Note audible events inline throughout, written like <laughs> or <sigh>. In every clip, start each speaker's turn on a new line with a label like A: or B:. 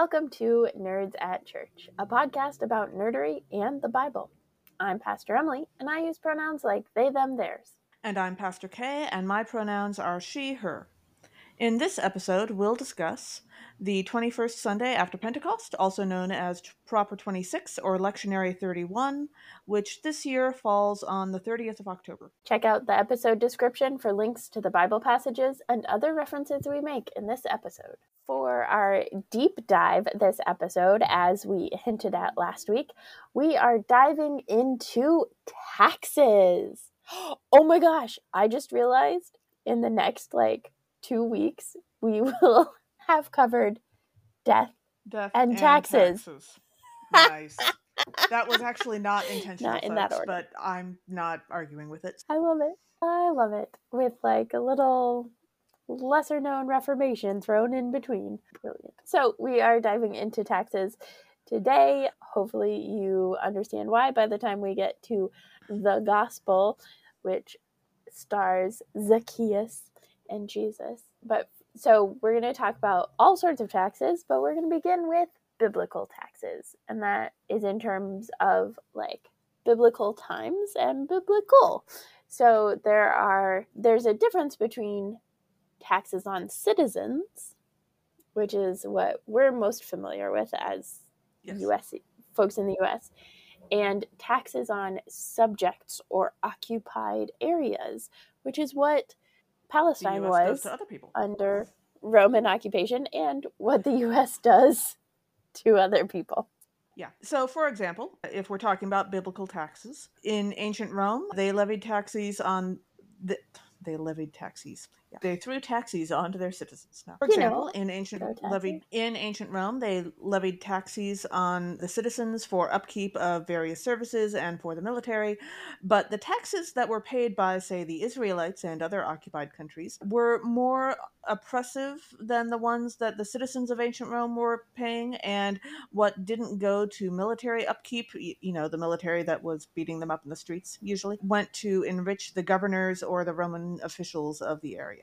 A: Welcome to Nerds at Church, a podcast about nerdery and the Bible. I'm Pastor Emily, and I use pronouns like they, them, theirs.
B: And I'm Pastor Kay, and my pronouns are she, her. In this episode, we'll discuss the 21st Sunday after Pentecost, also known as Proper 26 or Lectionary 31, which this year falls on the 30th of October.
A: Check out the episode description for links to the Bible passages and other references we make in this episode. For our deep dive this episode, as we hinted at last week, we are diving into taxes. <gasps> Oh my gosh, I just realized in the next like two weeks, we <laughs> will have covered death,
B: Death
A: And taxes.
B: taxes. Nice. that was actually not intentional, <laughs>
A: Not in that order.
B: but I'm not arguing with it.
A: I love it. I love it. With like a little lesser known reformation thrown in between. Brilliant. So we are diving into taxes today. Hopefully you understand why by the time we get to the gospel, which stars Zacchaeus and Jesus. But so we're going to talk about all sorts of taxes, but we're going to begin with biblical taxes. And that is in terms of like biblical times and biblical. So there are there's a difference between taxes on citizens, which is what we're most familiar with as
B: Yes.
A: US folks in the US, and taxes on subjects or occupied areas, which is what Palestine was
B: to other people.
A: under Roman occupation and what the US does to other people.
B: Yeah. So, for example, if we're talking about biblical taxes, in ancient Rome, they levied taxes on the. They levied taxes. Yeah. They threw taxes onto their citizens. Now, for
A: You
B: example,
A: know,
B: in ancient levied in ancient Rome, they levied taxes on the citizens for upkeep of various services and for the military. But the taxes that were paid by, say, the Israelites and other occupied countries were more oppressive than the ones that the citizens of ancient Rome were paying, and what didn't go to military upkeep, y- you know, the military that was beating them up in the streets usually, went to enrich the governors or the Roman officials of the area.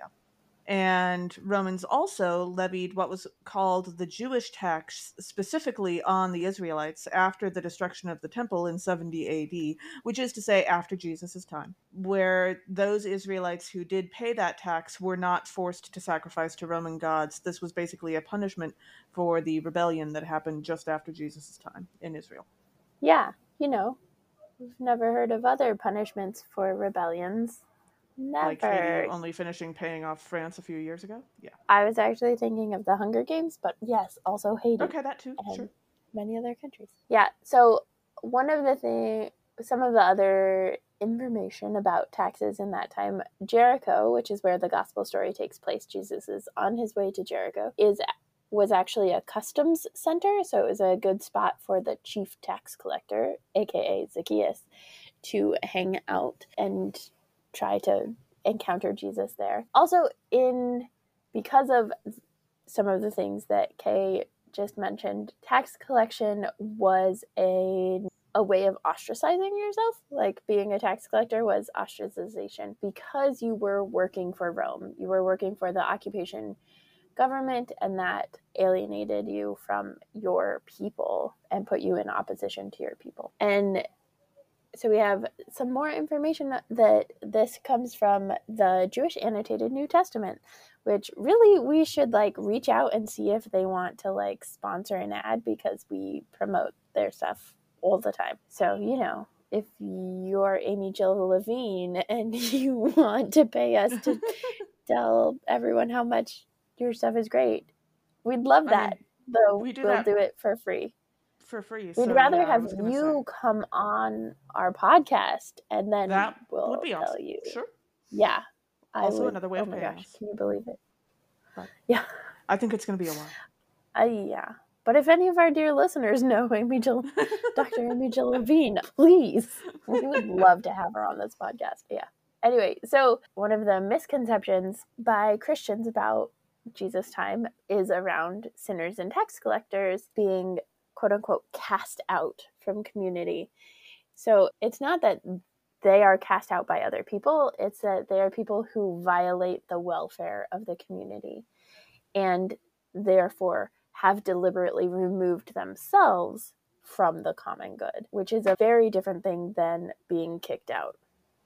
B: And Romans also levied what was called the Jewish tax specifically on the Israelites after the destruction of the temple in 70 AD, which is to say after Jesus' time, where those Israelites who did pay that tax were not forced to sacrifice to Roman gods. This was basically a punishment for the rebellion that happened just after Jesus' time in Israel.
A: Yeah, you know, we've never heard of other punishments for rebellions. Never.
B: Like Haiti only finishing paying off France a few years ago. Yeah.
A: I was actually thinking of the Hunger Games, but yes, also Haiti
B: Okay, that too. Sure.
A: many other countries. Yeah, so one of the thing, some of the other information about taxes in that time, Jericho, which is where the gospel story takes place, Jesus is on his way to Jericho, is was actually a customs center, so it was a good spot for the chief tax collector, aka Zacchaeus, to hang out and try to encounter Jesus there. Also, in because of some of the things that Kay just mentioned, tax collection was a a way of ostracizing yourself. Like being a tax collector was ostracization because you were working for Rome. You were working for the occupation government and that alienated you from your people and put you in opposition to your people. And so we have some more information that this comes from the Jewish annotated New Testament, which really we should like reach out and see if they want to like sponsor an ad because we promote their stuff all the time. So, you know, if you're Amy Jill Levine <laughs> and you want to pay us to <laughs> tell everyone how much your stuff is great, we'd love
B: I
A: that.
B: mean,
A: Though
B: we do
A: we'll
B: that
A: do it for free.
B: For free.
A: We'd
B: so,
A: rather
B: yeah,
A: have you
B: say,
A: come on our podcast and then
B: that
A: we'll
B: would be
A: tell
B: awesome.
A: you.
B: Sure.
A: Yeah. I
B: Also
A: would-
B: another way
A: oh
B: of
A: my
B: paying
A: gosh. Can you believe it?
B: Right. <laughs>
A: Yeah.
B: I think it's going to be a while.
A: Uh, yeah. But if any of our dear listeners know Amy Jill, <laughs> Dr. Amy Jill Levine, please, we would love to have her on this podcast. Yeah. Anyway, so one of the misconceptions by Christians about Jesus' time is around sinners and tax collectors being quote unquote cast out from community. So it's not that they are cast out by other people, it's that they are people who violate the welfare of the community and therefore have deliberately removed themselves from the common good, which is a very different thing than being kicked out.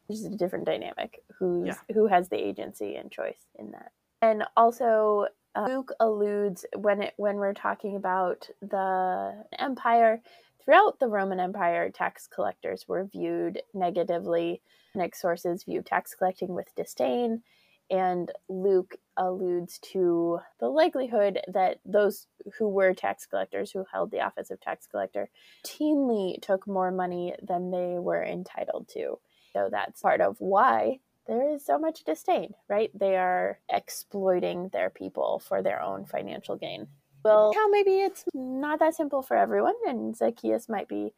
A: It's a different dynamic. Who's
B: Yeah.
A: who has the agency and choice in that? And also, uh, Luke alludes when it when we're talking about the empire. Throughout the Roman Empire, tax collectors were viewed negatively. Next sources view tax collecting with disdain, and Luke alludes to the likelihood that those who were tax collectors, who held the office of tax collector, routinely took more money than they were entitled to. So that's part of why there is so much disdain, right? They are exploiting their people for their own financial gain. Well, how maybe it's not that simple for everyone, and Zacchaeus might be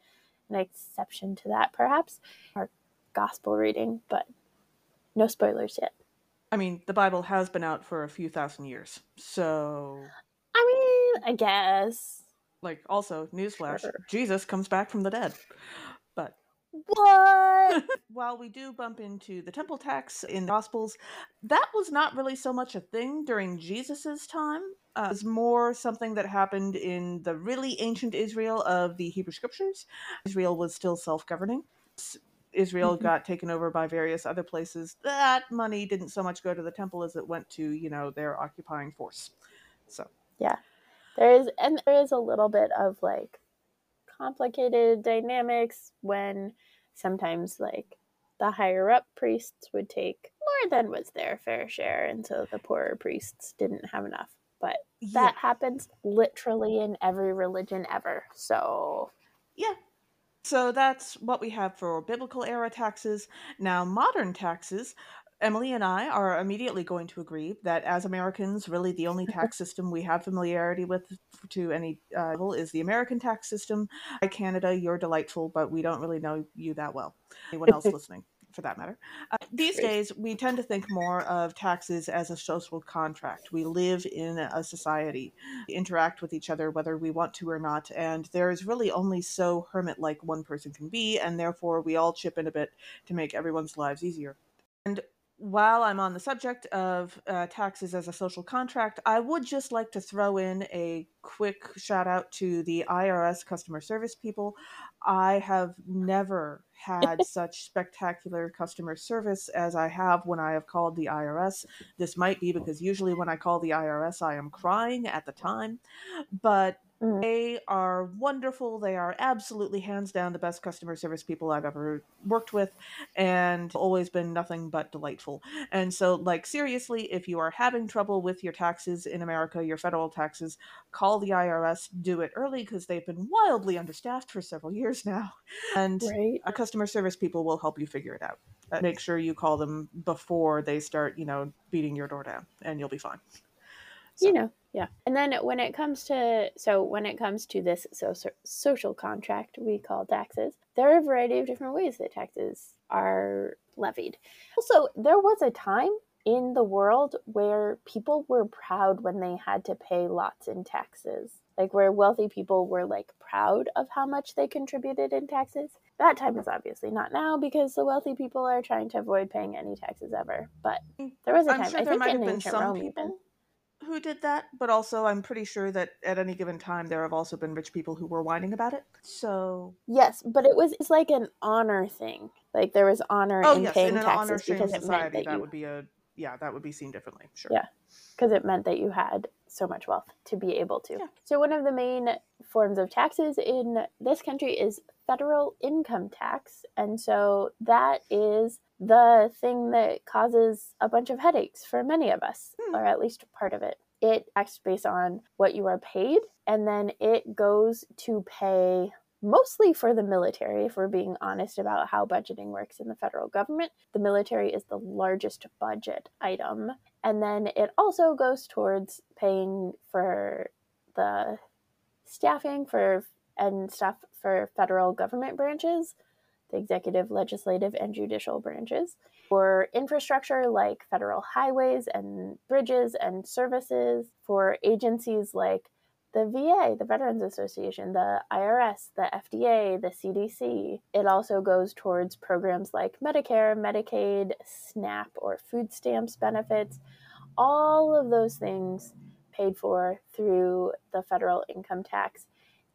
A: an exception to that, perhaps. Our gospel reading, but no spoilers yet.
B: I mean, the Bible has been out for a few thousand years. So,
A: I mean, I guess.
B: like, also, newsflash
A: Sure.
B: Jesus comes back from the dead.
A: What? <laughs>
B: while we do bump into the temple tax in the Gospels, that was not really so much a thing during Jesus's time. Uh, it was more something that happened in the really ancient Israel of the Hebrew Scriptures. Israel was still self governing. Israel
A: Mhm.
B: got taken over by various other places. That money didn't so much go to the temple as it went to, you know, their occupying force. So, yeah.
A: there is, and there is a little bit of like complicated dynamics when sometimes like the higher up priests would take more than was their fair share, and so the poorer priests didn't have enough. But that happens literally in every religion ever. So
B: Yeah. So that's what we have for biblical era taxes. Now, modern taxes, Emily and I are immediately going to agree that as Americans, really the only <laughs> tax system we have familiarity with to any uh, level is the American tax system. Hi, Canada, you're delightful, but we don't really know you that well. Anyone else <laughs> listening, for that matter. Uh, these days, we tend to think more of taxes as a social contract. We live in a society interact with each other whether we want to or not and there is really only so hermit like one person can be and therefore we all chip in a bit to make everyone's lives easier and while i'm on the subject of uh, taxes as a social contract i would just like to throw in a quick shout out to the irs customer service people. I have never had <laughs> such spectacular customer service as i have when i have called the irs this might be because usually when I call the IRS, I am crying at the time, but
A: Mm.
B: they are wonderful. They are absolutely hands down the best customer service people I've ever worked with and always been nothing but delightful. And so, like, seriously, if you are having trouble with your taxes in America, your federal taxes, call the IRS, do it early because they've been wildly understaffed for several years now. <laughs> And
A: right.
B: a customer service people will help you figure it out. Uh, make sure you call them before they start, you know, beating your door down, and you'll be fine. So,
A: you know yeah. And then when it comes to so when it comes to this so, so- social contract we call taxes there are a variety of different ways that taxes are levied. Also there was a time in the world where people were proud when they had to pay lots in taxes like where wealthy people were like proud of how much they contributed in taxes. That time is obviously not now because the wealthy people are trying to avoid paying any taxes ever but mm, there was a
B: I'm
A: time
B: sure
A: i think
B: might
A: in
B: have been
A: ancient
B: some
A: rome even.
B: people who did that, but also I'm pretty sure that at any given time there have also been rich people who were whining about it. So,
A: Yes, but it was it's like an honor thing. Like there was honor
B: oh
A: in
B: yes,
A: paying
B: in an
A: taxes because it meant that
B: that
A: you
B: would be a yeah, that would be seen differently. Sure.
A: Yeah. because it meant that you had so much wealth to be able to.
B: Yeah.
A: So one of the main forms of taxes in this country is federal income tax, and so that is the thing that causes a bunch of headaches for many of us,
B: Hmm.
A: or at least part of it. It acts based on what you are paid, and then it goes to pay mostly for the military, if we're being honest about how budgeting works in the federal government. The military is the largest budget item. And then it also goes towards paying for the staffing for and stuff for federal government branches, the executive, legislative, and judicial branches, for infrastructure like federal highways and bridges and services, for agencies like the VA, the Veterans Association, the IRS, the FDA, the CDC. It also goes towards programs like Medicare, Medicaid, SNAP, or food stamps benefits. All of those things paid for through the federal income tax.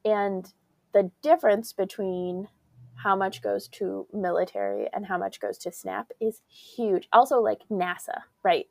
A: And the difference between how much goes to military and how much goes to SNAP is huge. Also, like NASA, right?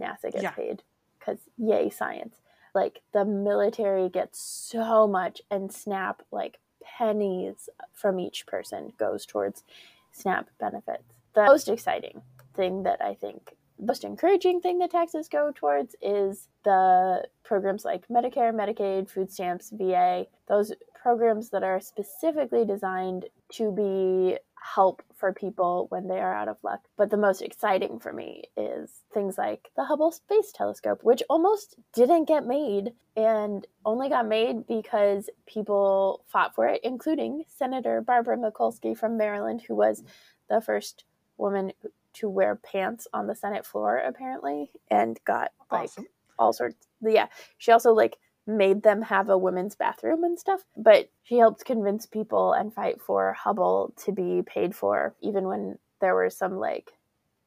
A: NASA gets
B: Yeah.
A: paid because yay, science. Like the military gets so much, and SNAP, like pennies from each person, goes towards SNAP benefits. The most exciting thing that I think, most encouraging thing that taxes go towards is the programs like Medicare, Medicaid, food stamps, VA, those programs that are specifically designed to be help for people when they are out of luck. But the most exciting for me is things like the Hubble Space Telescope, which almost didn't get made and only got made because people fought for it, including Senator Barbara Mikulski from Maryland, who was the first woman to wear pants on the Senate floor, apparently, and got like
B: Awesome.
A: all sorts. Yeah, she also like made them have a women's bathroom and stuff. But she helped convince people and fight for Hubble to be paid for, even when there were some like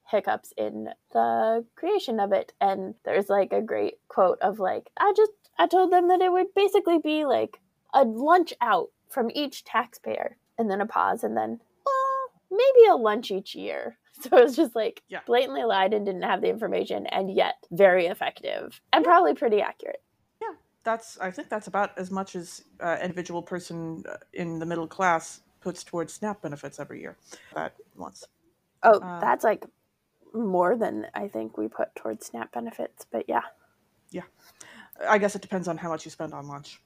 A: hiccups in the creation of it. And there's like a great quote of like, I just I told them that it would basically be like a lunch out from each taxpayer, and then a pause, and then well, maybe a lunch each year. <laughs> So it was just like
B: Yeah.
A: blatantly lied and didn't have the information, and yet very effective and probably pretty accurate.
B: That's I think that's about as much as uh, individual person uh, in the middle class puts towards SNAP benefits every year. That once.
A: Oh,
B: Uh,
A: that's like more than I think we put towards SNAP benefits. But yeah, Yeah,
B: I guess it depends on how much you spend on lunch.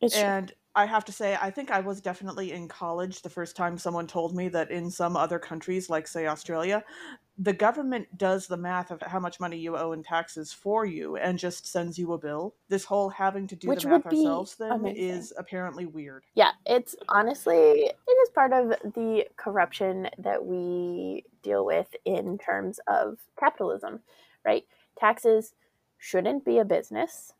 A: it's true.
B: I have to say, I think I was definitely in college the first time someone told me that in some other countries, like say Australia, the government does the math of how much money you owe in taxes for you and just sends you a bill. This whole having to do
A: Which
B: the math ourselves thing
A: amazing.
B: is apparently weird.
A: Yeah, it's honestly it is part of the corruption that we deal with in terms of capitalism, right? Taxes shouldn't be a business.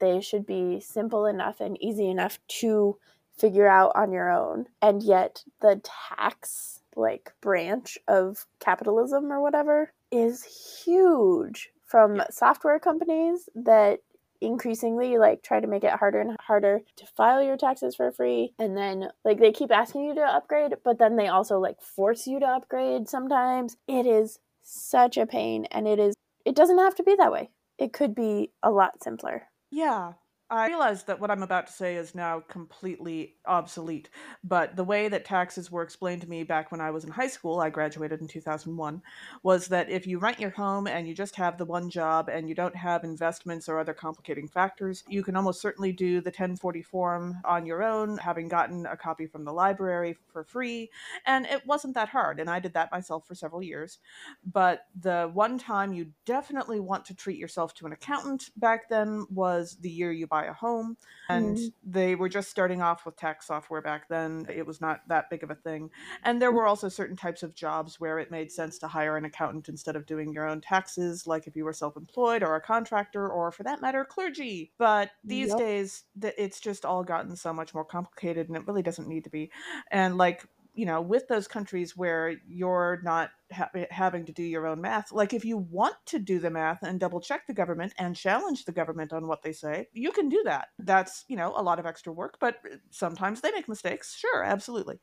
A: They should be simple enough and easy enough to figure out on your own. And yet the tax like branch of capitalism or whatever is huge from
B: Yeah.
A: software companies that increasingly like try to make it harder and harder to file your taxes for free and then like they keep asking you to upgrade but then they also like force you to upgrade sometimes it is such a pain and it is it doesn't have to be that way it could be a lot simpler
B: Yeah. I realize that what I'm about to say is now completely obsolete, but the way that taxes were explained to me back when I was in high school, I graduated in 2001, was that if you rent your home and you just have the one job and you don't have investments or other complicating factors, you can almost certainly do the 1040 form on your own, having gotten a copy from the library for free. And it wasn't that hard, and I did that myself for several years. But the one time you definitely want to treat yourself to an accountant back then was the year you buy a home. And
A: Mm.
B: they were just starting off with tax software back then. It was not that big of a thing. And there were also certain types of jobs where it made sense to hire an accountant instead of doing your own taxes, like if you were self employed or a contractor or, for that matter, clergy. But these
A: Yep.
B: days, it's just all gotten so much more complicated and it really doesn't need to be. And like, you know, with those countries where you're not ha- eh, having to do your own math, like if you want to do the math and double check the government and challenge the government on what they say, you can do that. That's, you know, a lot of extra work, but eh, sometimes they make mistakes. Sure, absolutely.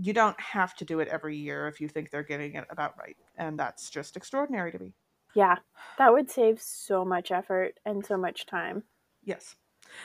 B: You don't have to do it every year if you think they're getting it about right. And that's just extraordinary to me.
A: yeah that would save so much effort and so much time
B: Yes.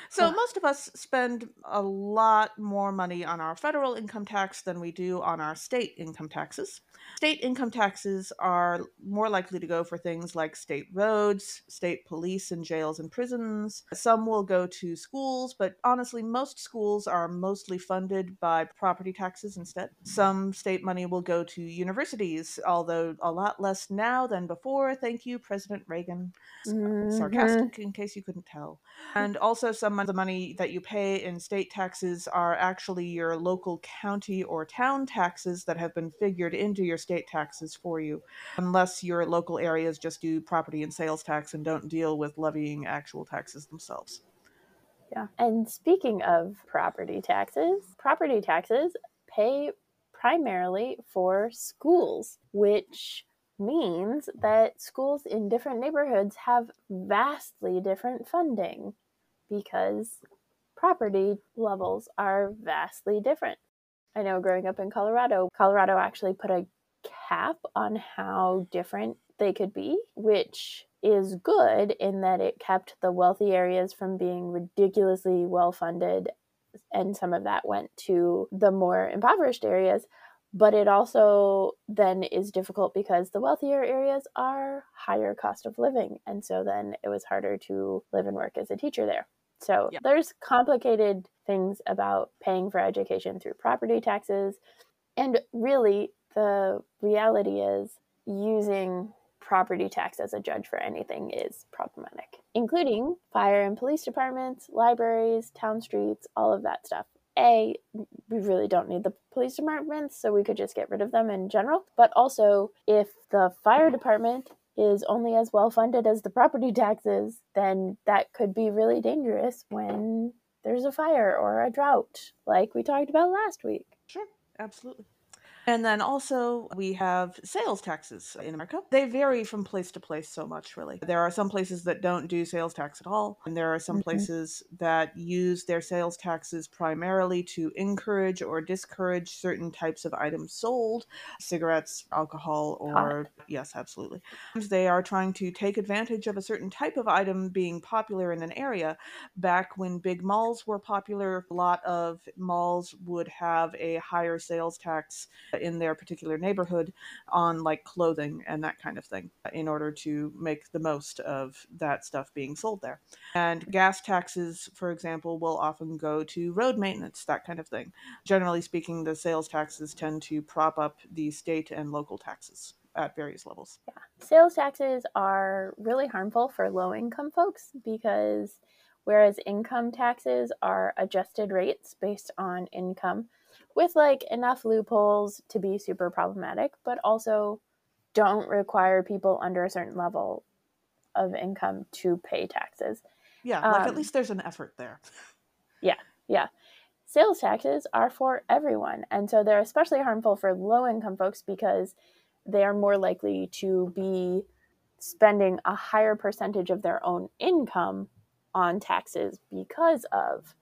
B: So most of us spend a lot more money on our federal income tax than we do on our state income taxes. State income taxes are more likely to go for things like state roads, state police and jails and prisons. Some will go to schools, but honestly, most schools are mostly funded by property taxes instead. Some state money will go to universities, although a lot less now than before. Thank you, President Reagan.
A: Mhm.
B: Sarcastic, in case you couldn't tell. And also, some of the money that you pay in state taxes are actually your local county or town taxes that have been figured into your state taxes for you, unless your local areas just do property and sales tax and don't deal with levying actual taxes themselves.
A: Yeah. And speaking of property taxes, property taxes pay primarily for schools, which means that schools in different neighborhoods have vastly different funding because property levels are vastly different. I know growing up in Colorado, Colorado actually put a cap on how different they could be, which is good in that it kept the wealthy areas from being ridiculously well funded, and some of that went to the more impoverished areas. But it also then is difficult because the wealthier areas are higher cost of living. And so then it was harder to live and work as a teacher there. So there's complicated things about paying for education through property taxes. And really, the reality is using property tax as a judge for anything is problematic, including fire and police departments, libraries, town streets, all of that stuff. A, we really don't need the police departments, so we could just get rid of them in general. But also, if the fire department is only as well funded as the property taxes, then that could be really dangerous when there's a fire or a drought, like we talked about last week.
B: Sure, absolutely. And then also, we have sales taxes in America. They vary from place to place so much, really. There are some places that don't do sales tax at all, and there are some mm-hmm. places that use their sales taxes primarily to encourage or discourage certain types of items sold cigarettes, alcohol, or yes, absolutely. They are trying to take advantage of a certain type of item being popular in an area. Back when big malls were popular, a lot of malls would have a higher sales tax in their particular neighborhood on like clothing and that kind of thing in order to make the most of that stuff being sold there. And gas taxes, for example, will often go to road maintenance, that kind of thing. Generally speaking, the sales taxes tend to prop up the state and local taxes at various levels.
A: Yeah. Sales taxes are really harmful for low income folks because whereas income taxes are adjusted rates based on income, with like enough loopholes to be super problematic, but also don't require people under a certain level of income to pay taxes.
B: Yeah, like um, at least there's an effort there. <laughs>
A: Yeah, yeah. Sales taxes are for everyone. And so they're especially harmful for low income folks because they are more likely to be spending a higher percentage of their own income on taxes because of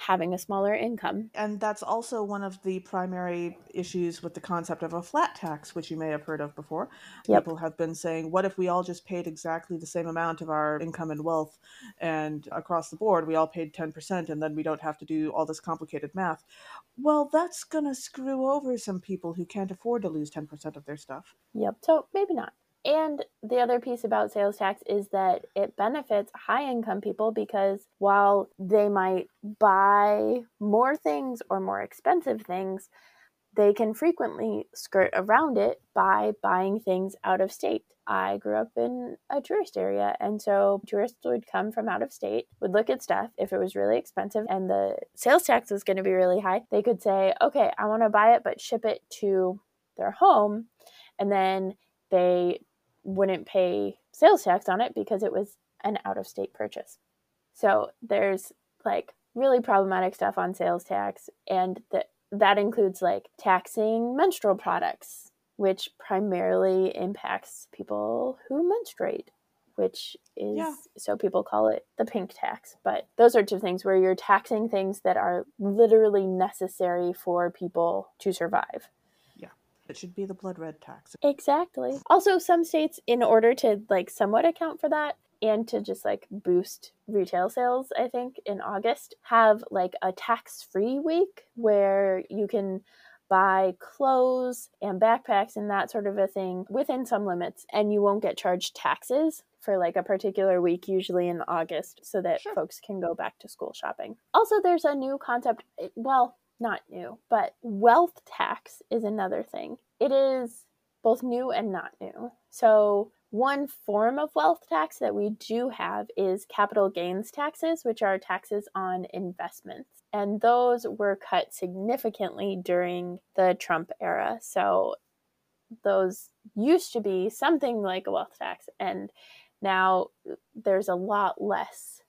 A: having a smaller income.
B: And that's also one of the primary issues with the concept of a flat tax, which you may have heard of before. Yep. People have been saying, what if we all just paid exactly the same amount of our income and wealth and across the board we all paid 10% and then we don't have to do all this complicated math? Well, that's going to screw over some people who can't afford to lose 10% of their stuff.
A: Yep. So maybe not. And the other piece about sales tax is that it benefits high income people because while they might buy more things or more expensive things, they can frequently skirt around it by buying things out of state. I grew up in a tourist area, and so tourists would come from out of state, would look at stuff. If it was really expensive and the sales tax was going to be really high, they could say, Okay, I want to buy it, but ship it to their home. And then they wouldn't pay sales tax on it because it was an out of state purchase. So there's like really problematic stuff on sales tax, and that that includes like taxing menstrual products, which primarily impacts people who menstruate, which is yeah. so people call it the pink tax. But those are two things where you're taxing things that are literally necessary for people to survive.
B: It should be the blood red tax.
A: Exactly. Also, some states, in order to like somewhat account for that and to just like boost retail sales, I think in August, have like a tax free week where you can buy clothes and backpacks and that sort of a thing within some limits and you won't get charged taxes for like a particular week usually in August so that sure. folks can go back to school shopping. Also there's a new concept eh, well not new, but wealth tax is another thing. It is both new and not new. So, one form of wealth tax that we do have is capital gains taxes, which are taxes on investments. And those were cut significantly during the Trump era. So, those used to be something like a wealth tax, and now there's a lot less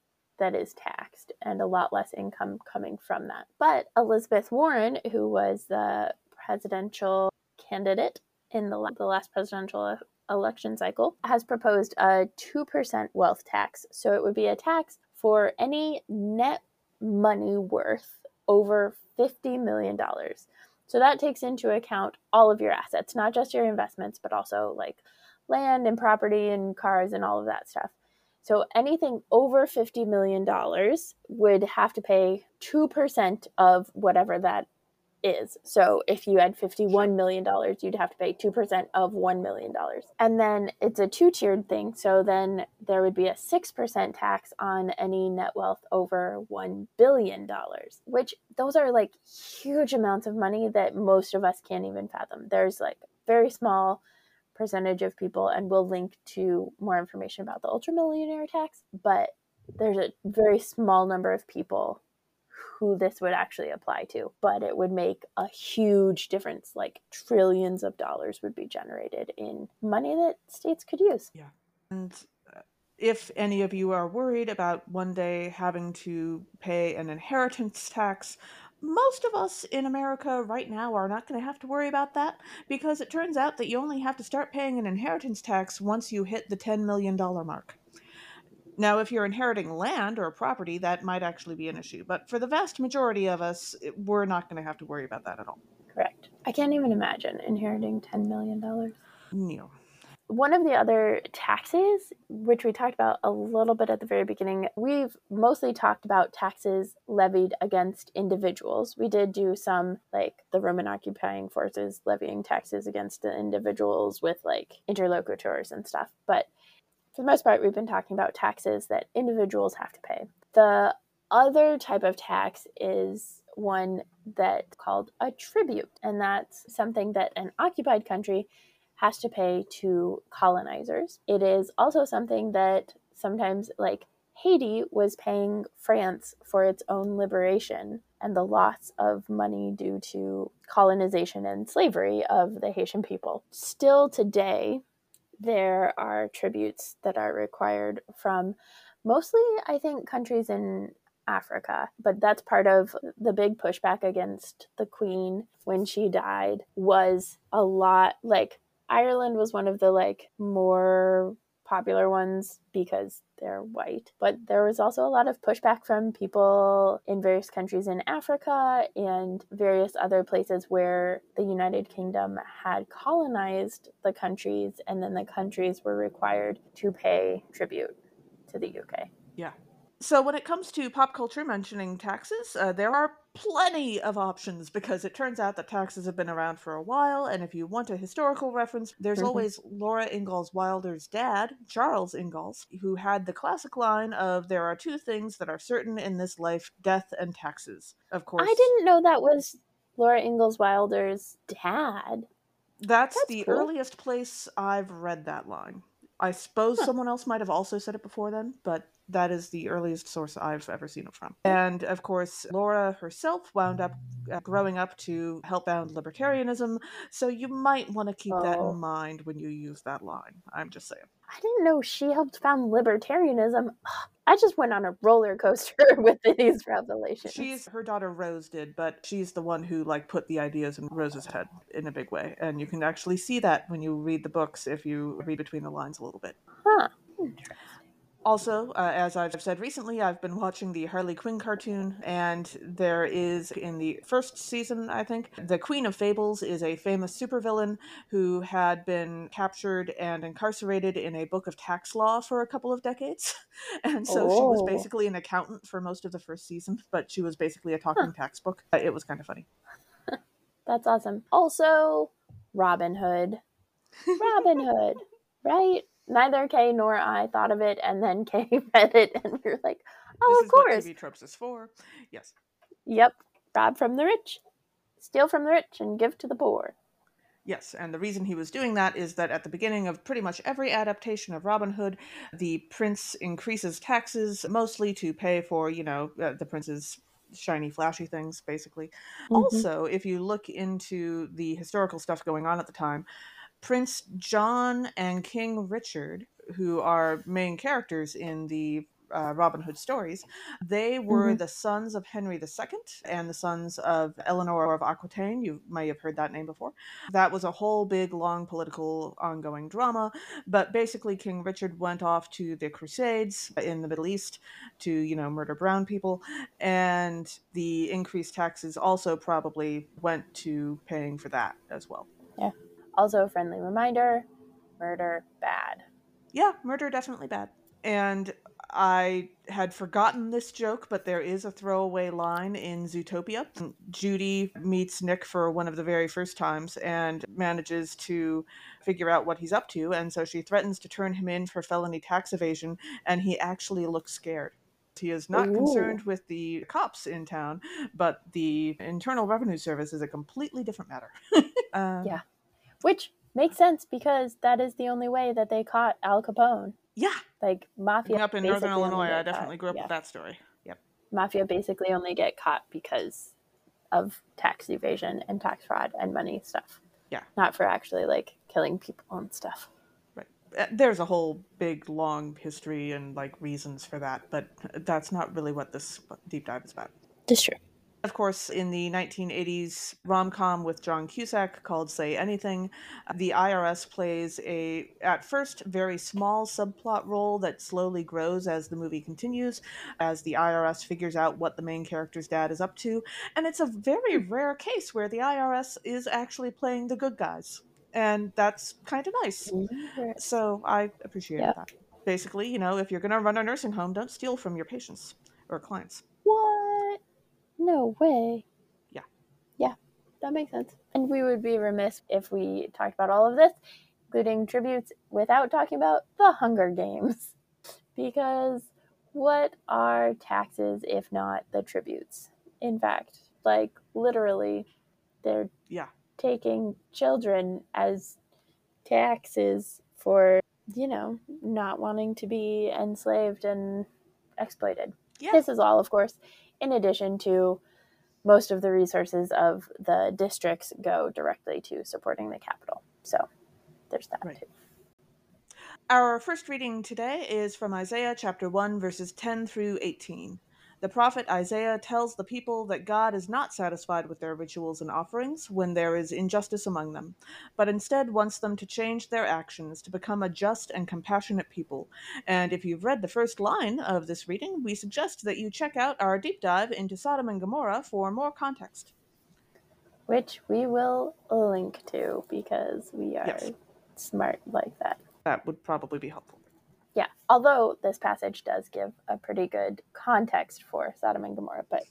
A: that is taxed and a lot less income coming from that. But Elizabeth Warren, who was the presidential candidate in the, the last presidential election cycle, has proposed a 2% wealth tax. So it would be a tax for any net money worth over $50 million. So that takes into account all of your assets, not just your investments, but also like land and property and cars and all of that stuff. So anything over $50 million would have to pay 2% of whatever that is. So if you had $51 million, you'd have to pay 2% of $1 million. And then it's a two tiered thing. So then there would be a 6% tax on any net wealth over $1 billion, which those are like huge amounts of money that most of us can't even fathom. There's like very small percentage of people, and we'll link to more information about the ultramillionaire tax, but there's a very small number of people who this would actually apply to, but it would make a huge difference. Like trillions of dollars would be generated in money that states could use.
B: Yeah. And uh, if any of you are worried about one day having to pay an inheritance tax, most of us in America right now are not going to have to worry about that because it turns out that you only have to start paying an inheritance tax once you hit the $10 million mark. Now, if you're inheriting land or property, that might actually be an issue. But for the vast majority of us, we're not going to have to worry about that at all.
A: Correct. I can't even imagine inheriting $10 million.
B: No.
A: One of the other taxes, which we talked about a little bit at the very beginning, we've mostly talked about taxes levied against individuals. We did do some, like the Roman occupying forces levying taxes against the individuals with like interlocutors and stuff. But for the most part, we've been talking about taxes that individuals have to pay. The other type of tax is one that's called a tribute, and that's something that an occupied country has to pay to colonizers. It is also something that sometimes, like Haiti, was paying France for its own liberation and the loss of money due to colonization and slavery of the Haitian people. Still today, there are tributes that are required from mostly, I think, countries in Africa. But that's part of the big pushback against the Queen when she died was a lot like Ireland was one of the like more popular ones because they're white. But there was also a lot of pushback from people in various countries in Africa and various other places where the United Kingdom had colonized the countries, and then the countries were required to pay tribute to the UK.
B: Yeah. So, when it comes to pop culture mentioning taxes, uh, there are plenty of options because it turns out that taxes have been around for a while. And if you want a historical reference, there's mm-hmm. always Laura Ingalls Wilder's dad, Charles Ingalls, who had the classic line of There are two things that are certain in this life death and taxes. Of course.
A: I didn't know that was Laura Ingalls Wilder's dad.
B: That's, That's the cool. earliest place I've read that line. I suppose huh. someone else might have also said it before then, but that is the earliest source I've ever seen it from. And of course, Laura herself wound up uh, growing up to help found libertarianism, so you might want to keep oh. that in oh. mind when you use that line. I'm just saying.
A: I didn't know she helped found libertarianism. <sighs> I just went on a roller coaster <laughs> with these revelations.
B: She's her daughter Rose did, but she's the one who like put the ideas in Rose's head in a big way, and you can actually see that when you read the books if you read between the lines a little bit.
A: Huh.
B: Also, uh, as I've said recently, I've been watching the Harley Quinn cartoon, and there is in the first season, I think, the Queen of Fables is a famous supervillain who had been captured and incarcerated in a book of tax law for a couple of decades. <laughs> and so oh. she was oh. basically an accountant for most of the first season, but she was basically a talking huh. tax book. Uh, it was kind of funny. <laughs>
A: That's awesome. Also, Robin Hood. Robin Hood, right? Neither Kay nor I thought of it, and then Kay <laughs> read it, and we were like, "Oh,
B: this
A: of course."
B: This is what TV tropes is for. Yes.
A: Yep. Rob from the rich, steal from the rich, and give to the poor.
B: Yes, and the reason he was doing that is that at the beginning of pretty much every adaptation of Robin Hood, the prince increases taxes mostly to pay for, you know, uh, the prince's shiny, flashy things, basically. Mm-hmm. Also, if you look into the historical stuff going on at the time, Prince John and King Richard, who are main characters in the uh, Robin Hood stories, they were
A: Mhm.
B: the sons of Henry II and the sons of Eleanor of Aquitaine. You may have heard that name before. That was a whole big, long political ongoing drama. But basically, King Richard went off to the Crusades in the Middle East to, you know, murder brown people. And the increased taxes also probably went to paying for that as well.
A: Also, a friendly reminder murder bad.
B: Yeah, murder definitely bad. And I had forgotten this joke, but there is a throwaway line in Zootopia. Judy meets Nick for one of the very first times and manages to figure out what he's up to. And so she threatens to turn him in for felony tax evasion, and he actually looks scared. He is not
A: Ooh.
B: concerned with the cops in town, but the Internal Revenue Service is a completely different matter. <laughs> Um,
A: Yeah. Which makes sense because that is the only way that they caught Al Capone.
B: Yeah.
A: Like mafia.
B: Growing up in Northern Illinois, I definitely
A: caught-
B: grew up
A: yeah.
B: with that story. Yep.
A: Mafia basically only get caught because of tax evasion and tax fraud and money stuff.
B: Yeah.
A: Not for actually like killing people and stuff. Right.
B: Uh, there's a whole big long history and like reasons for that but that's not really what this deep dive is about
A: Just true.
B: Of course in the 1980s rom-com with john cusack called say anything uh, the irs plays a at first very small subplot role that slowly grows as the movie continues as the irs figures out what the main character's dad is up to and it's a very hmm. rare case where the irs is actually playing the good guys and that's kind of nice so I
A: appreciate
B: that. Basically, you know, if you're going to run a nursing home, don't steal from your patients or clients.
A: No way.
B: Yeah.
A: Yeah, that makes sense. And we would be remiss if we talked about all of this, including tributes, without talking about the Hunger Games. <laughs> Because what are taxes if not the tributes? In fact, like literally, they're
B: Yeah.
A: taking children as taxes for, you know, not wanting to be enslaved and exploited.
B: Yeah.
A: This is all, of course, in addition to most of the resources of the districts go directly to supporting the Capitol. So there's that
B: Right.
A: too.
B: Our first reading today is from Isaiah chapter 1, verses 10 through 18. The prophet Isaiah tells the people that God is not satisfied with their rituals and offerings when there is injustice among them, but instead wants them to change their actions to become a just and compassionate people. And if you've read the first line of this reading, we suggest that you check out our deep dive into Sodom and Gomorrah for more context.
A: Which we will link to because we are
B: Yes.
A: smart like that.
B: That would probably be helpful.
A: Yeah, although this passage does give a pretty good context for Sodom and Gomorrah, but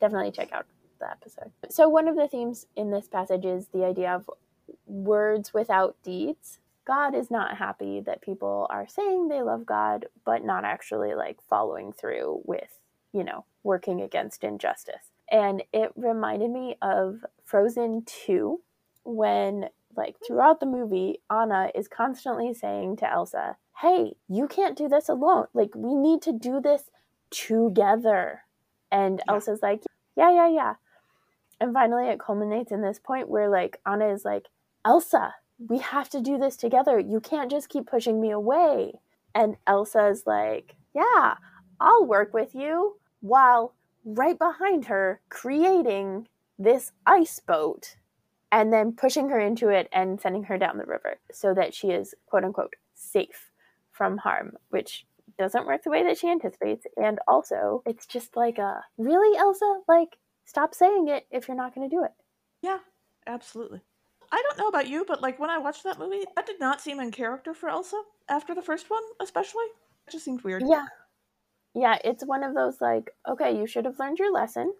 A: definitely check out the episode. So, one of the themes in this passage is the idea of words without deeds. God is not happy that people are saying they love God, but not actually like following through with, you know, working against injustice. And it reminded me of Frozen 2 when like throughout the movie, Anna is constantly saying to Elsa, Hey, you can't do this alone. Like, we need to do this together. And
B: Yeah.
A: Elsa's like, Yeah, yeah, yeah. And finally, it culminates in this point where, like, Anna is like, Elsa, we have to do this together. You can't just keep pushing me away. And Elsa's like, Yeah, I'll work with you. While right behind her, creating this ice boat and then pushing her into it and sending her down the river so that she is quote unquote safe from harm, which doesn't work the way that she anticipates. And also, it's just like a really, Elsa? Like, stop saying it if you're not going to do it.
B: Yeah, absolutely. I don't know about you, but like when I watched that movie, that did not seem in character for Elsa after the first one, especially. It just seemed weird.
A: Yeah. Yeah, it's one of those like, okay, you should have learned your lesson.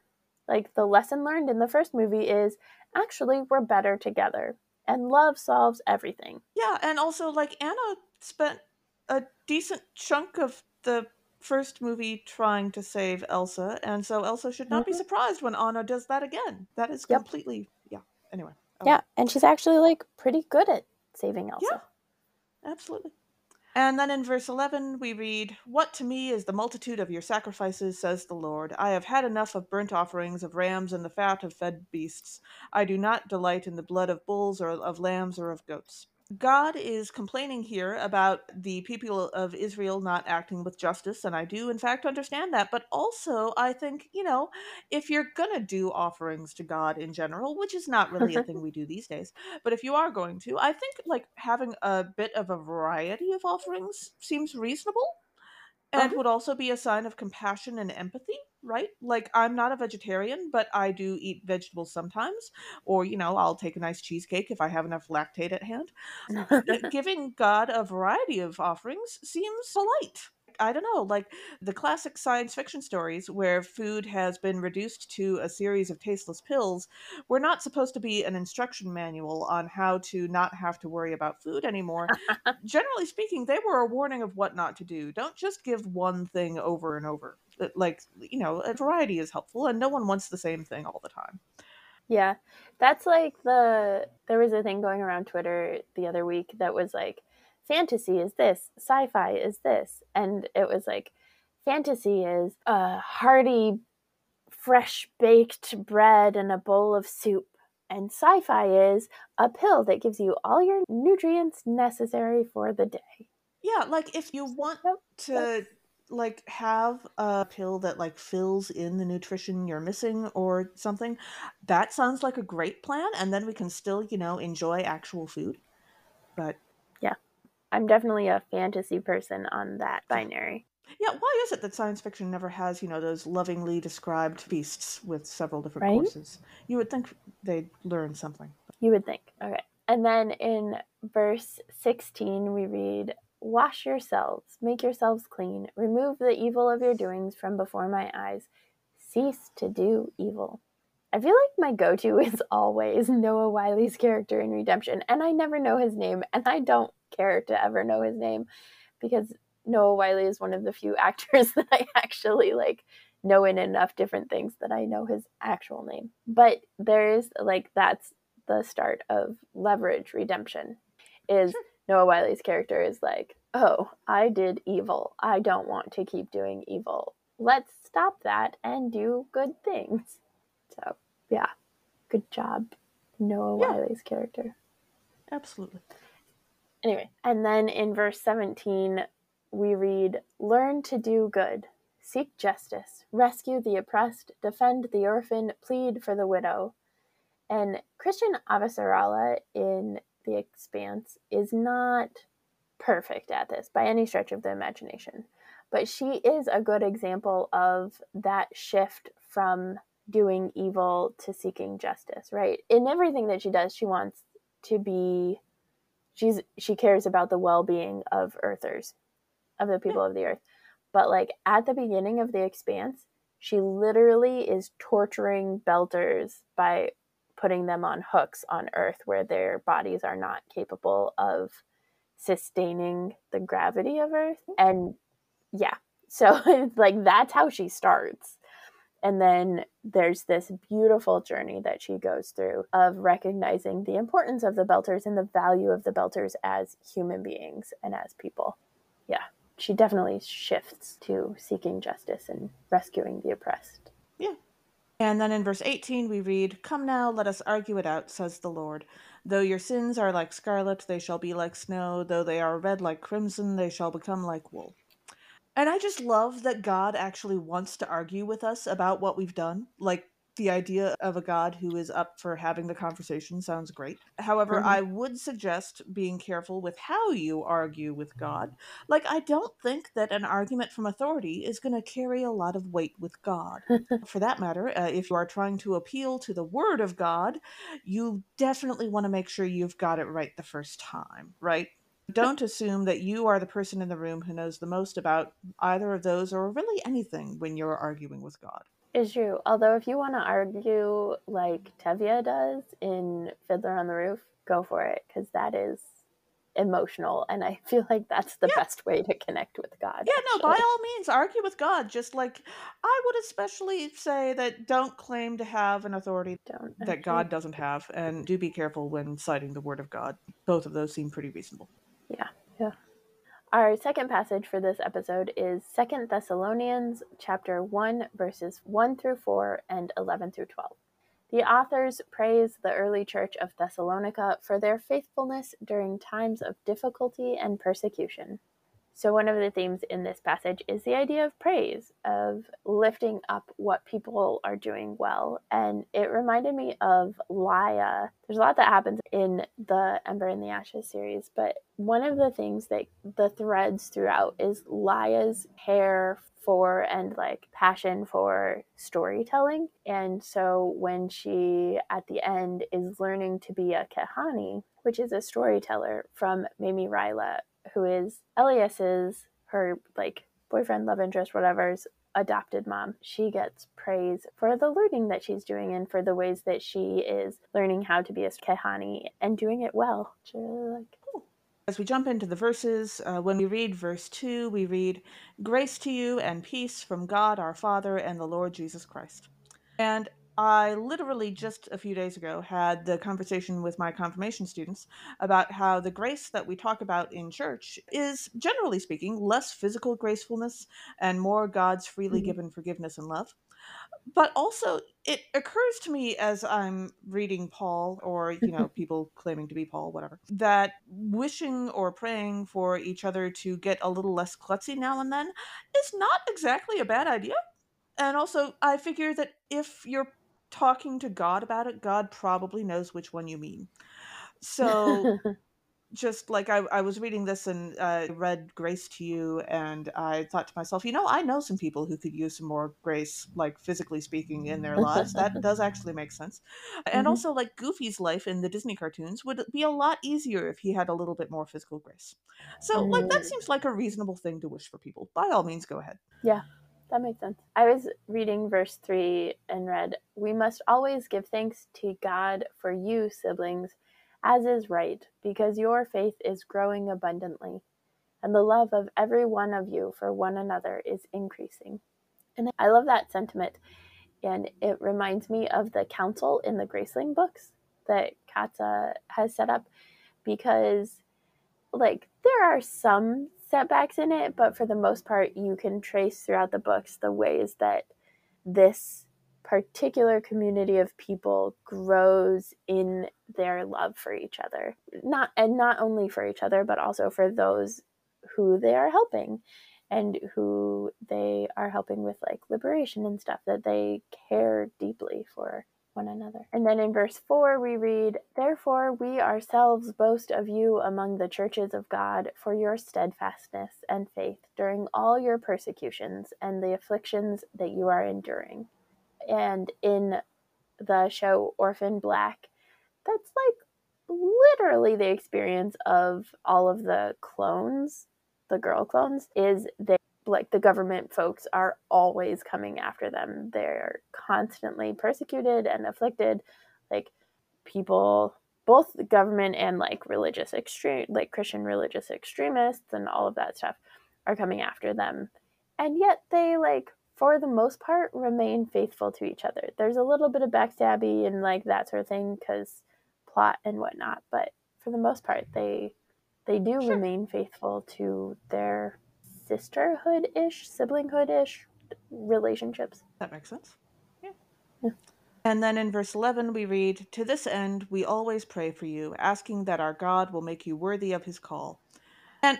A: Like, the lesson learned in the first movie is actually, we're better together. And love solves everything.
B: Yeah, and also like Anna spent a decent chunk of the first movie trying to save Elsa, and so Elsa should not be
A: Mhm.
B: surprised when Anna does that again. That is
A: Yep.
B: completely yeah. Anyway. oh,
A: Yeah, and she's actually like pretty good at saving Elsa.
B: Absolutely. And then in verse 11, we read, What to me is the multitude of your sacrifices, says the Lord. I have had enough of burnt offerings, of rams, and the fat of fed beasts. I do not delight in the blood of bulls, or of lambs, or of goats. God is complaining here about the people of Israel not acting with justice, and I do, in fact, understand that. But also, I think, you know, if you're going to do offerings to God in general, which is not really a thing <laughs> we do these days, but if you are going to, I think like having a bit of a variety of offerings seems reasonable and
A: Uh-huh.
B: would also be a sign of compassion and empathy, right? Like, I'm not a vegetarian, but I do eat vegetables sometimes. Or, you know, I'll take a nice cheesecake if I have enough lactase at hand. <laughs> Giving God a variety of offerings seems polite. I don't know, like the classic science fiction stories where food has been reduced to a series of tasteless pills were not supposed to be an instruction manual on how to not have to worry about food anymore. <laughs> Generally speaking, they were a warning of what not to do. Don't just give one thing over and over. Like, you know, a variety is helpful, and no one wants the same thing all the time.
A: Yeah. That's like the there was a thing going around Twitter the other week that was like fantasy is this, sci-fi is this, and it was like fantasy is a hearty fresh baked bread and a bowl of soup. And sci-fi is a pill that gives you all your nutrients necessary for the day.
B: Yeah, like if you want to like have a pill that like fills in the nutrition you're missing or something, that sounds like a great plan and then we can still, you know, enjoy actual food. But
A: I'm definitely a fantasy person on that binary.
B: yeah, why is it that science fiction never has, you know, those lovingly described feasts with several different
A: Right?
B: courses? You would think they'd learn something.
A: You would think. Okay. And then in verse 16, we read, Wash yourselves, make yourselves clean, remove the evil of your doings from before my eyes, cease to do evil. I feel like my go to <laughs> is always Noah Wyle's character in Redemption, and I never know his name, and I don't care to ever know his name because Noah Wyle is one of the few <laughs> actors that I actually like know in enough different things that I know his actual name. But there's like that's the start of Leverage Redemption. Is
B: Sure.
A: Noah Wyle's character is like, "Oh, I did evil. I don't want to keep doing evil. Let's stop that and do good things." So, yeah. Good job, Noah
B: Yeah.
A: Wyle's character.
B: Absolutely.
A: Anyway, and then in verse 17, we read, Learn to do good, seek justice, rescue the oppressed, defend the orphan, plead for the widow. And Chrisjen Avasarala in The Expanse is not perfect at this by any stretch of the imagination, but she is a good example of that shift from doing evil to seeking justice, right? In everything that she does, she wants to be she's she cares about the well-being of earthers of the people of the earth. But like at the beginning of the expanse she literally is torturing belters by putting them on hooks on earth where their bodies are not capable of sustaining the gravity of earth. Mm-hmm. And yeah so it's <laughs> like that's how she starts and then there's this beautiful journey that she goes through of recognizing the importance of the Belters and the value of the Belters as human beings and as people. Yeah, she definitely shifts to seeking justice and rescuing the oppressed. Yeah.
B: And then in verse 18, we read, Come now, let us argue it out, says the Lord. Though your sins are like scarlet, they shall be like snow. Though they are red like crimson, they shall become like wool. And I just love that God actually wants to argue with us about what we've done. Like, the idea of a God who is up for having the conversation sounds great. However,
A: Mhm.
B: I would suggest being careful with how you argue with God. Like, I don't think that an argument from authority is going to carry a lot of weight with God. <laughs> for that matter, uh, if you are trying to appeal to the Word of God, you definitely want to make sure you've got it right the first time, right? Don't assume that you are the person in the room who knows the most about either of those or really anything when you're arguing with God.
A: Is true. Although, if you want to argue like Tevye does in Fiddler on the Roof, go for it because that is emotional, and I <laughs> feel like that's the
B: Yeah.
A: best way to connect with God.
B: Yeah, no, by all means, argue with God. Just like I would especially say that don't claim to have an authority
A: Don't
B: that
A: actually-
B: God doesn't have, and do be careful when citing the Word of God. Both of those seem pretty reasonable.
A: Our second passage for this episode is Second Thessalonians chapter 1 verses 1 through 4 and 11 through 12. The authors praise the early church of Thessalonica for their faithfulness during times of difficulty and persecution. So, one of the themes in this passage is the idea of praise, of lifting up what people are doing well. And it reminded me of Laia. There's a lot that happens in the Ember in the Ashes series, but one of the things that the threads throughout is Laia's care for and like passion for storytelling. And so when she at the end is learning to be a Kehanni, which is a storyteller from Mamie Rila, who is Elias's her like boyfriend, love interest, whatever's adopted mom, she gets praise for the learning that she's doing and for the ways that she is learning how to be a Kehanni and doing it well. Really like,
B: cool. As we jump into the verses, uh, when we read verse 2, we read, Grace to you and peace from God our Father and the Lord Jesus Christ. And I literally just a few days ago had the conversation with my confirmation students about how the grace that we talk about in church is, generally speaking, less physical gracefulness and more God's freely mm-hmm. given forgiveness and love. But also, it occurs to me as I'm reading Paul, or, you know, <laughs> people claiming to be Paul, whatever, that wishing or praying for each other to get a little less klutzy now and then is not exactly a bad idea. And also, I figure that if you're talking to God about it, God probably knows which one you mean. So <laughs> just like I, I was reading this and uh, read grace to you and i thought to myself you know i know some people who could use some more grace like physically speaking in their lives that <laughs> does actually make sense and mm-hmm. also like goofy's life in the disney cartoons would be a lot easier if he had a little bit more physical grace so like that mm. seems like a reasonable thing to wish for people by all means go ahead
A: yeah that makes sense. I was reading verse 3 and read, We must always give thanks to God for you, siblings, as is right, because your faith is growing abundantly, and the love of every one of you for one another is increasing. And I love that sentiment. And it reminds me of the council in the Graceling books that Katsa has set up because, like, there are some setbacks in it, but for the most part, you can trace throughout the books the ways that this particular community of people grows in their love for each other. Not and not only for each other, but also for those who they are helping and who they are helping with like liberation and stuff that they care deeply for one another. And then in verse 4, we read, Therefore we ourselves boast of you among the churches of God for your steadfastness and faith during all your persecutions and the afflictions that you are enduring. And in the show Orphan Black, that's like literally the experience of all of the clones, the girl clones, is they like the government folks are always coming after them. They're constantly persecuted and afflicted. Like people, both the government and like religious extreme, like Christian religious extremists and all of that stuff are coming after them. And yet they like for the most part remain faithful to each other. There's a little bit of backstabby and like that sort of thing because plot and whatnot, but for the most part they they do sure. remain faithful to their sisterhood ish, siblinghood ish relationships.
B: That makes sense. Yeah. yeah. And then in verse 11, we read, To this end, we always pray for you, asking that our God will make you worthy of his call. And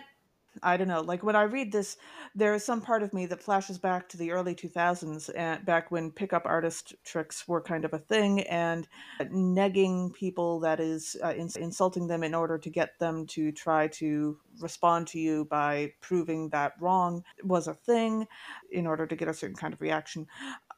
B: I don't know. Like when I read this, there is some part of me that flashes back to the early 2000s, and back when pickup artist tricks were kind of a thing, and negging people, that is, uh, ins- insulting them in order to get them to try to respond to you by proving that wrong was a thing in order to get a certain kind of reaction.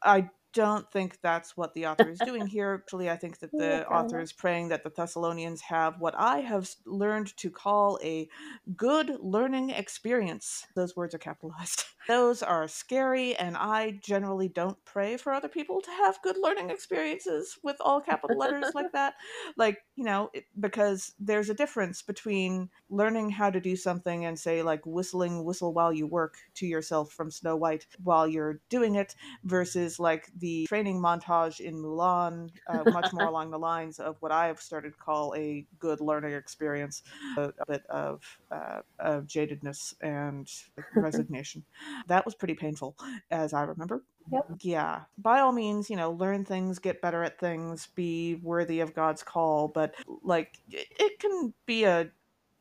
B: I don't think that's what the author is doing here. Actually, I think that <laughs> the author is praying that the Thessalonians have what I have learned to call a good learning experience. Those words are capitalized. <laughs> Those are scary, and I generally don't pray for other people to have good learning experiences with all capital letters like that. <laughs> Like, you know, because there's a difference between learning how to do something and, say, like whistling Whistle While You Work to yourself from Snow White while you're doing it versus like the training montage in Mulan, uh, much more <laughs> along the lines of what I have started to call a good learning experience, a, a bit of, uh, of jadedness and resignation. that was pretty painful, as I remember.
A: Yep.
B: Yeah. By all means, you know, learn things, get better at things, be worthy of God's call, but like it, it can be a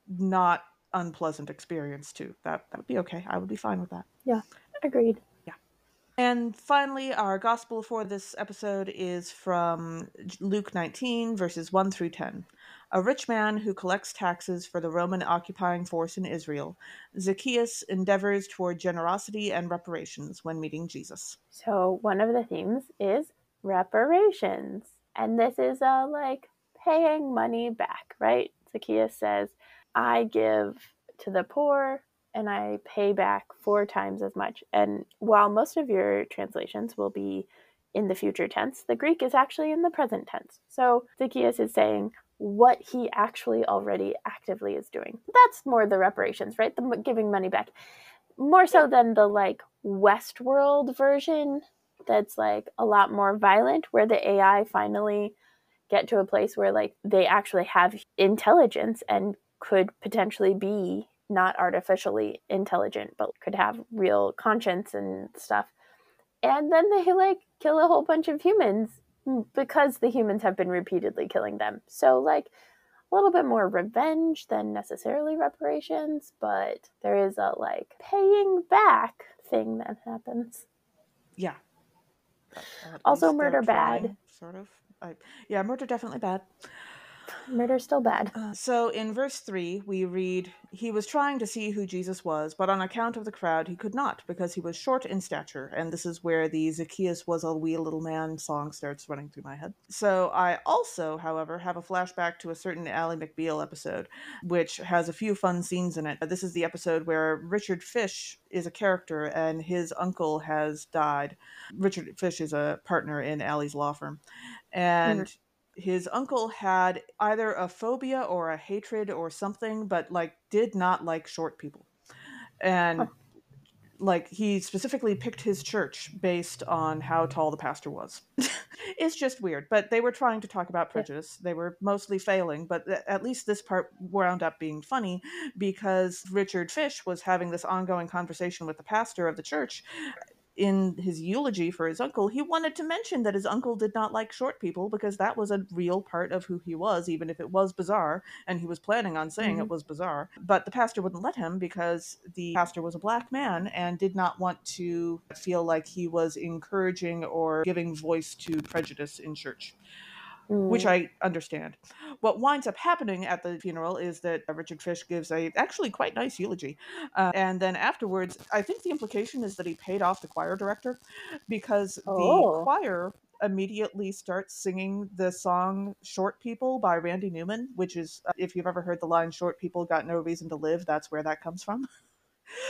B: not unpleasant experience too. That that would be okay. I would be fine with that.
A: Yeah. Agreed.
B: And finally, our gospel for this episode is from Luke 19, verses 1 through 10. A rich man who collects taxes for the Roman occupying force in Israel, Zacchaeus endeavors toward generosity and reparations when meeting Jesus.
A: So, one of the themes is reparations. And this is a like paying money back, right? Zacchaeus says, I give to the poor and I pay back four times as much. And while most of your translations will be in the future tense, the Greek is actually in the present tense. So Zacchaeus is saying what he actually already actively is doing. That's more the reparations, right? The giving money back. More so than the like Westworld version that's like a lot more violent, where the AI finally get to a place where like they actually have intelligence and could potentially be not artificially intelligent, but could have real conscience and stuff. And then they like kill a whole bunch of humans because the humans have been repeatedly killing them. So, like, a little bit more revenge than necessarily reparations, but there is a like paying back thing that happens.
B: Yeah.
A: Also, murder bad.
B: Sort of. I, yeah, murder definitely bad.
A: Murder's still bad.
B: Uh, so in verse 3, we read, He was trying to see who Jesus was, but on account of the crowd, he could not, because he was short in stature. And this is where the Zacchaeus was a wee little man song starts running through my head. So I also, however, have a flashback to a certain Ally McBeal episode, which has a few fun scenes in it. This is the episode where Richard Fish is a character and his uncle has died. Richard Fish is a partner in Ally's law firm. And mm-hmm his uncle had either a phobia or a hatred or something, but like did not like short people. And huh. like he specifically picked his church based on how tall the pastor was. <laughs> it's just weird, but they were trying to talk about prejudice. They were mostly failing, but at least this part wound up being funny because Richard Fish was having this ongoing conversation with the pastor of the church in his eulogy for his uncle, he wanted to mention that his uncle did not like short people because that was a real part of who he was, even if it was bizarre, and he was planning on saying mm-hmm. it was bizarre. But the pastor wouldn't let him because the pastor was a black man and did not want to feel like he was encouraging or giving voice to prejudice in church mm. which I understand. What winds up happening at the funeral is that Richard Fish gives a actually quite nice eulogy, uh, and then afterwards, I think the implication is that he paid off the choir director because oh. the choir immediately starts singing the song Short People by Randy Newman, which is, uh, if you've ever heard the line Short People Got No Reason to Live, that's where that comes from. <laughs>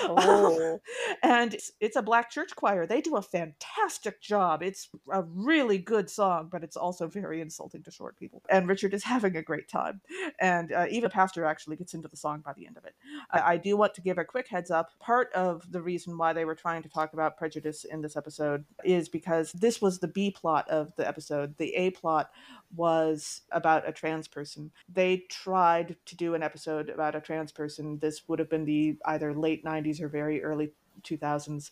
B: Oh. <laughs> and it's, it's, a black church choir. They do a fantastic job. It's a really good song, but it's also very insulting to short people. And Richard is <laughs> having a great time. And uh, even Pastor actually gets into the song by the end of it. I, I do want to give a quick heads up. Part of the reason why they were trying to talk about prejudice in this episode is because this was the B plot of the episode. The A plot was about a trans person. They tried to do an episode about a trans person. This would have been the either late 90s or very early 2000s.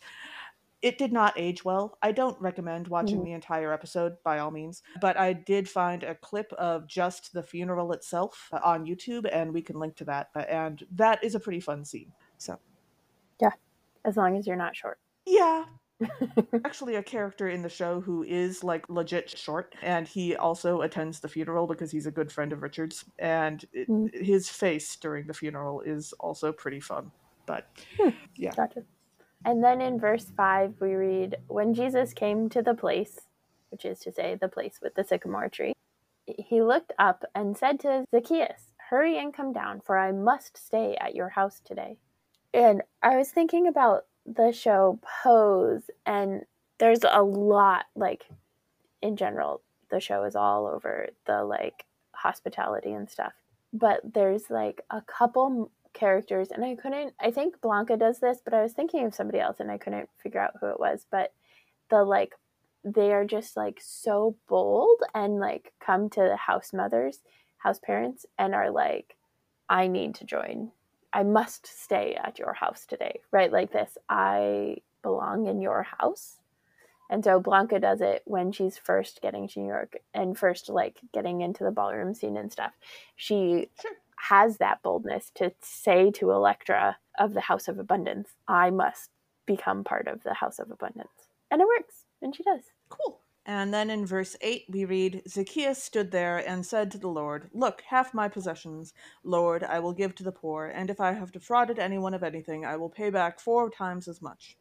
B: It did not age well. I don't recommend watching mm-hmm. the entire episode by all means, but I did find a clip of just the funeral itself on YouTube, and we can link to that. And that is a pretty fun scene. So,
A: yeah, as long as you're not short.
B: Yeah, <laughs> actually a character in the show who is like legit short and he also attends the funeral because he's a good friend of richard's and it, mm. his face during the funeral is also pretty fun but hmm. yeah
A: gotcha and then in verse 5 we read when jesus came to the place which is to say the place with the sycamore tree he looked up and said to zacchaeus hurry and come down for i must stay at your house today and i was thinking about the show Pose, and there's a lot like in general. The show is all over the like hospitality and stuff, but there's like a couple characters, and I couldn't. I think Blanca does this, but I was thinking of somebody else, and I couldn't figure out who it was. But the like they are just like so bold and like come to the house mothers, house parents, and are like, I need to join I must stay at your house today, right? Like this, I belong in your house. And so Blanca does it when she's first getting to New York and first like getting into the ballroom scene and stuff. She
B: Sure.
A: has that boldness to say to Elektra of the House of Abundance, I must become part of the House of Abundance. And it works. And she does.
B: Cool. And then in verse 8, we read Zacchaeus stood there and said to the Lord, Look, half my possessions, Lord, I will give to the poor, and if I have defrauded anyone of anything, I will pay back four times as much.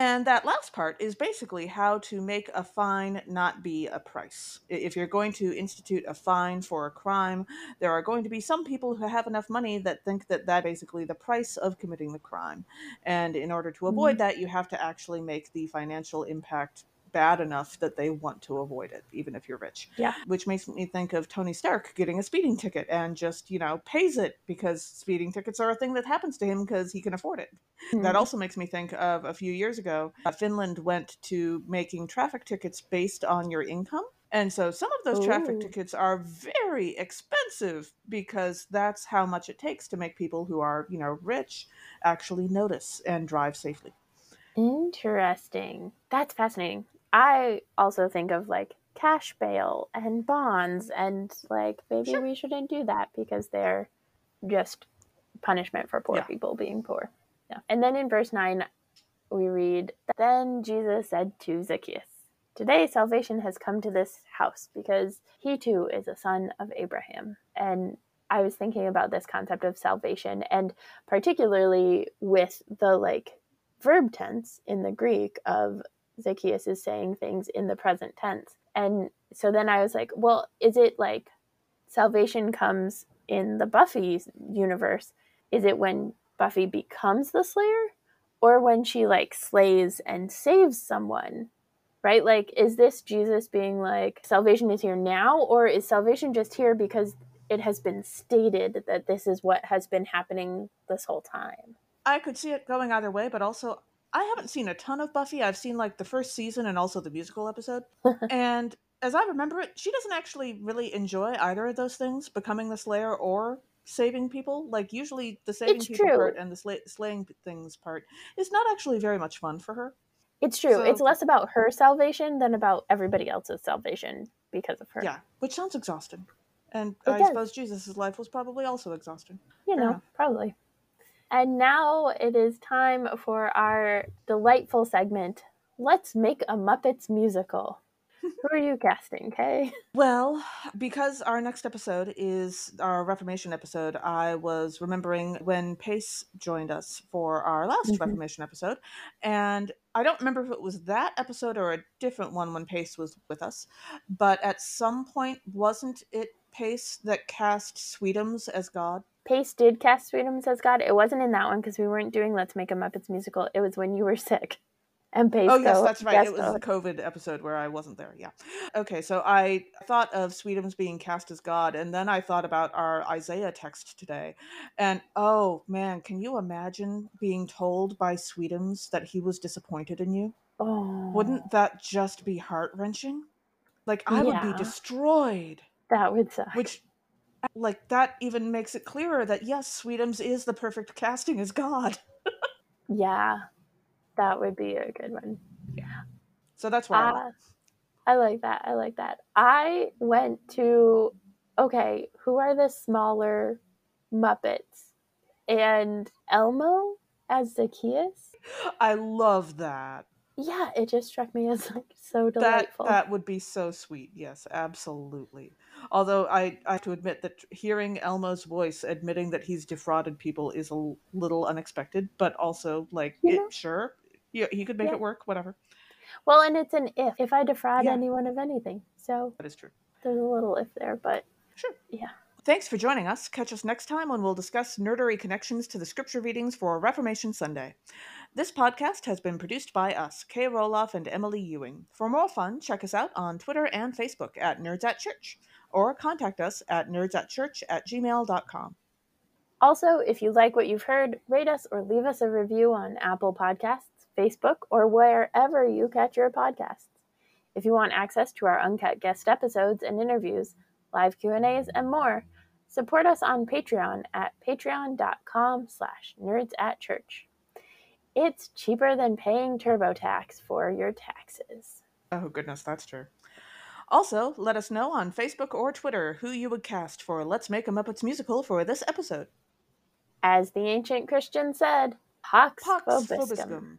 B: And that last part is basically how to make a fine not be a price. If you're going to institute a fine for a crime, there are going to be some people who have enough money that think that that basically the price of committing the crime. And in order to avoid
A: Mhm.
B: that, you have to actually make the financial impact bad enough that they want to avoid it, even if you're rich.
A: Yeah.
B: Which makes me think of Tony Stark getting a speeding ticket and just, you know, pays it because speeding tickets are a thing that happens to him because he can afford it. That
A: Mhm.
B: also makes me think of a few years ago, uh, Finland went to making traffic tickets based on your income. And so some of those traffic tickets are very expensive because that's how much it takes to make people who are, you know, rich actually notice and drive safely.
A: Interesting. That's fascinating. I also think of like cash bail and bonds, and like maybe
B: Sure.
A: we shouldn't do that because they're just punishment for poor
B: Yeah.
A: people being poor. Yeah. And then in verse 9, we read Then Jesus said to Zacchaeus, Today salvation has come to this house because he too is a son of Abraham. And I was thinking about this concept of salvation and particularly with the like verb tense in the Greek of Zacchaeus is saying things in the present tense. And so then I was like, well, is it like salvation comes in the Buffy universe? Is it when Buffy becomes the Slayer or when she like slays and saves someone? Right? Like, is this Jesus being like, salvation is here now, or is salvation just here because it has been stated that this is what has been happening this whole time?
B: I could see it going either way, but also I haven't seen a ton of Buffy. I've seen like the first season and also the musical episode. <laughs> and as I remember it, she doesn't actually really enjoy either of those things, becoming the Slayer or saving people. Like usually the saving
A: It's
B: people
A: true.
B: part and the sla- slaying things part is not actually very much fun for her.
A: It's true. it's less about her salvation than about everybody else's salvation because of her.
B: Yeah, which sounds exhausting. And
A: It
B: I
A: does.
B: suppose Jesus' life was probably also exhausting.
A: You know,
B: enough.
A: probably. And now it is time for our delightful segment. Let's make a Muppets musical. <laughs> Who are you casting, Kay?
B: Well, because our next episode is our Reformation episode, I was remembering when Pace joined us for our last
A: Mhm.
B: Reformation episode. And I don't remember if it was that episode or a different one when Pace was with us. But at some point, wasn't it Pace that cast Sweetums as God?
A: Pace did cast Sweetums as God. It wasn't in that one because we weren't doing Let's Make a Muppets musical. It was when you were sick. And Pace
B: Oh, yes, that's right. It was the COVID episode where I wasn't there. Yeah. Okay, so I thought of Sweetums being cast as God, and then I thought about our Isaiah text today. And oh, man, can you imagine being told by Sweetums that he was disappointed in you?
A: Oh,
B: Wouldn't that just be heart wrenching? Like, I would be destroyed.
A: that would suck.
B: Which, like, that even makes it clearer that yes, Sweetums is the perfect casting as God. <laughs>
A: yeah, that would be a good one. Yeah.
B: So that's where I went.
A: Uh, I like that. I like that. I went to okay, who are the smaller Muppets? And Elmo as Zacchaeus?
B: I love that.
A: Yeah, it just struck me as like so delightful.
B: that that would be so sweet yes absolutely although I, I have to admit that hearing elmo's voice admitting that he's defrauded people is a little unexpected but also like
A: You
B: it, sure yeah, he could make
A: Yeah.
B: it work whatever
A: well, and it's an if. If I defraud
B: Yeah.
A: anyone of anything. So
B: that is true
A: there's a little if there, but
B: Sure.
A: Yeah.
B: Thanks for joining us. Catch us next time when we'll discuss nerdery connections to the scripture readings for Reformation Sunday. This podcast has been produced by us, Kay Roloff and Emily Ewing. For more fun, check us out on Twitter and Facebook at Nerds at Church, or contact us at nerdsatchurch at gmail.com.
A: Also, if you like what you've heard, rate us or leave us a review on Apple Podcasts, Facebook, or wherever you catch your podcasts. If you want access to our uncut guest episodes and interviews, live Q&As, and more, support us on Patreon at patreon.com slash nerds at church. It's cheaper than paying TurboTax for your taxes.
B: Oh, goodness, that's true. Also, let us know on Facebook or Twitter who you would cast for Let's Make a Muppets musical for this episode.
A: As the ancient Christian said, Pax,
B: Pax
A: vobiscum.
B: vobiscum.